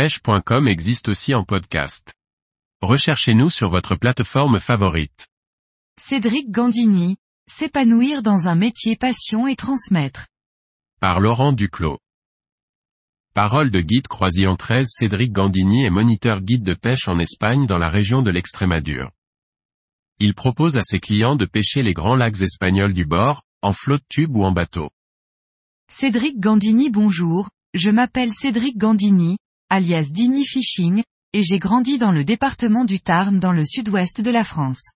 pêche.com existe aussi en podcast. Recherchez-nous sur votre plateforme favorite. Cédric Gandini, s'épanouir dans un métier passion et transmettre. Par Laurent Duclos. Parole de guide croisillon 13 Cédric Gandini est moniteur guide de pêche en Espagne dans la région de l'Extrémadure. Il propose à ses clients de pêcher les grands lacs espagnols du bord, en flotte tube ou en bateau. Cédric Gandini bonjour, je m'appelle Cédric Gandini, alias Dini Fishing, et j'ai grandi dans le département du Tarn dans le sud-ouest de la France.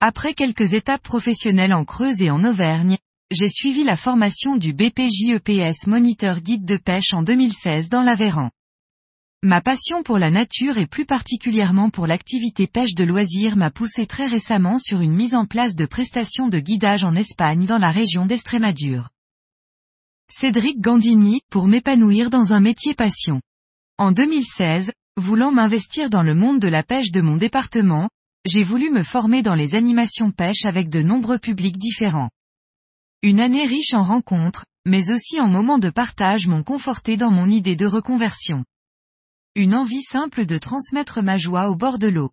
Après quelques étapes professionnelles en Creuse et en Auvergne, j'ai suivi la formation du BPJEPS Moniteur Guide de pêche en 2016 dans l'Aveyran. Ma passion pour la nature et plus particulièrement pour l'activité pêche de loisirs m'a poussé très récemment sur une mise en place de prestations de guidage en Espagne dans la région d'Estrémadure. Cédric Gandini, pour m'épanouir dans un métier passion. En 2016, voulant m'investir dans le monde de la pêche de mon département, j'ai voulu me former dans les animations pêche avec de nombreux publics différents. Une année riche en rencontres, mais aussi en moments de partage m'ont conforté dans mon idée de reconversion. Une envie simple de transmettre ma joie au bord de l'eau.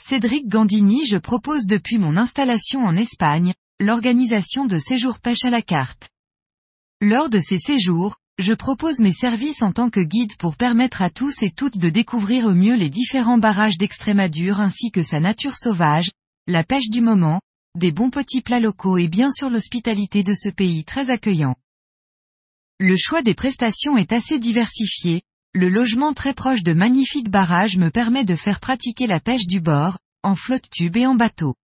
Cédric Gandini je propose depuis mon installation en Espagne, l'organisation de séjours pêche à la carte. Lors de ces séjours, je propose mes services en tant que guide pour permettre à tous et toutes de découvrir au mieux les différents barrages d'Extrémadure ainsi que sa nature sauvage, la pêche du moment, des bons petits plats locaux et bien sûr l'hospitalité de ce pays très accueillant. Le choix des prestations est assez diversifié, le logement très proche de magnifiques barrages me permet de faire pratiquer la pêche du bord, en flotte tube et en bateau.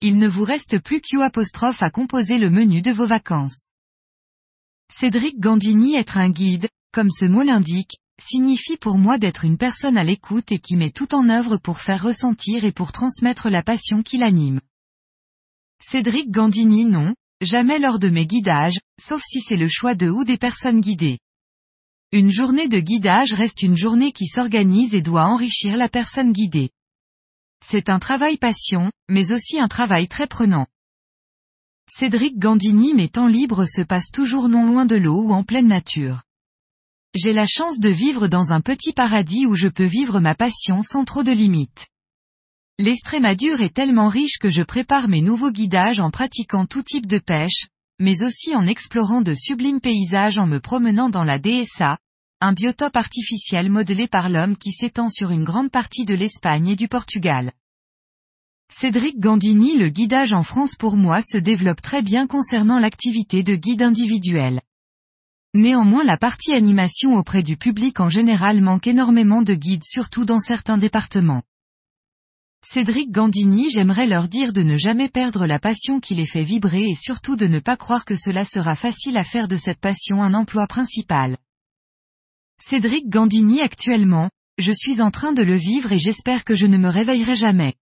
Il ne vous reste plus qu'U apostrophe à composer le menu de vos vacances. Cédric Gandini être un guide, comme ce mot l'indique, signifie pour moi d'être une personne à l'écoute et qui met tout en œuvre pour faire ressentir et pour transmettre la passion qui l'anime. Cédric Gandini non, jamais lors de mes guidages, sauf si c'est le choix de ou des personnes guidées. Une journée de guidage reste une journée qui s'organise et doit enrichir la personne guidée. C'est un travail passion, mais aussi un travail très prenant. Cédric Gandini mes temps libres se passent toujours non loin de l'eau ou en pleine nature. J'ai la chance de vivre dans un petit paradis où je peux vivre ma passion sans trop de limites. L'Estrémadure est tellement riche que je prépare mes nouveaux guidages en pratiquant tout type de pêche, mais aussi en explorant de sublimes paysages en me promenant dans la DSA, un biotope artificiel modelé par l'homme qui s'étend sur une grande partie de l'Espagne et du Portugal. Cédric Gandini Le guidage en France pour moi se développe très bien concernant l'activité de guide individuel. Néanmoins la partie animation auprès du public en général manque énormément de guides surtout dans certains départements. Cédric Gandini j'aimerais leur dire de ne jamais perdre la passion qui les fait vibrer et surtout de ne pas croire que cela sera facile à faire de cette passion un emploi principal. Cédric Gandini actuellement, je suis en train de le vivre et j'espère que je ne me réveillerai jamais.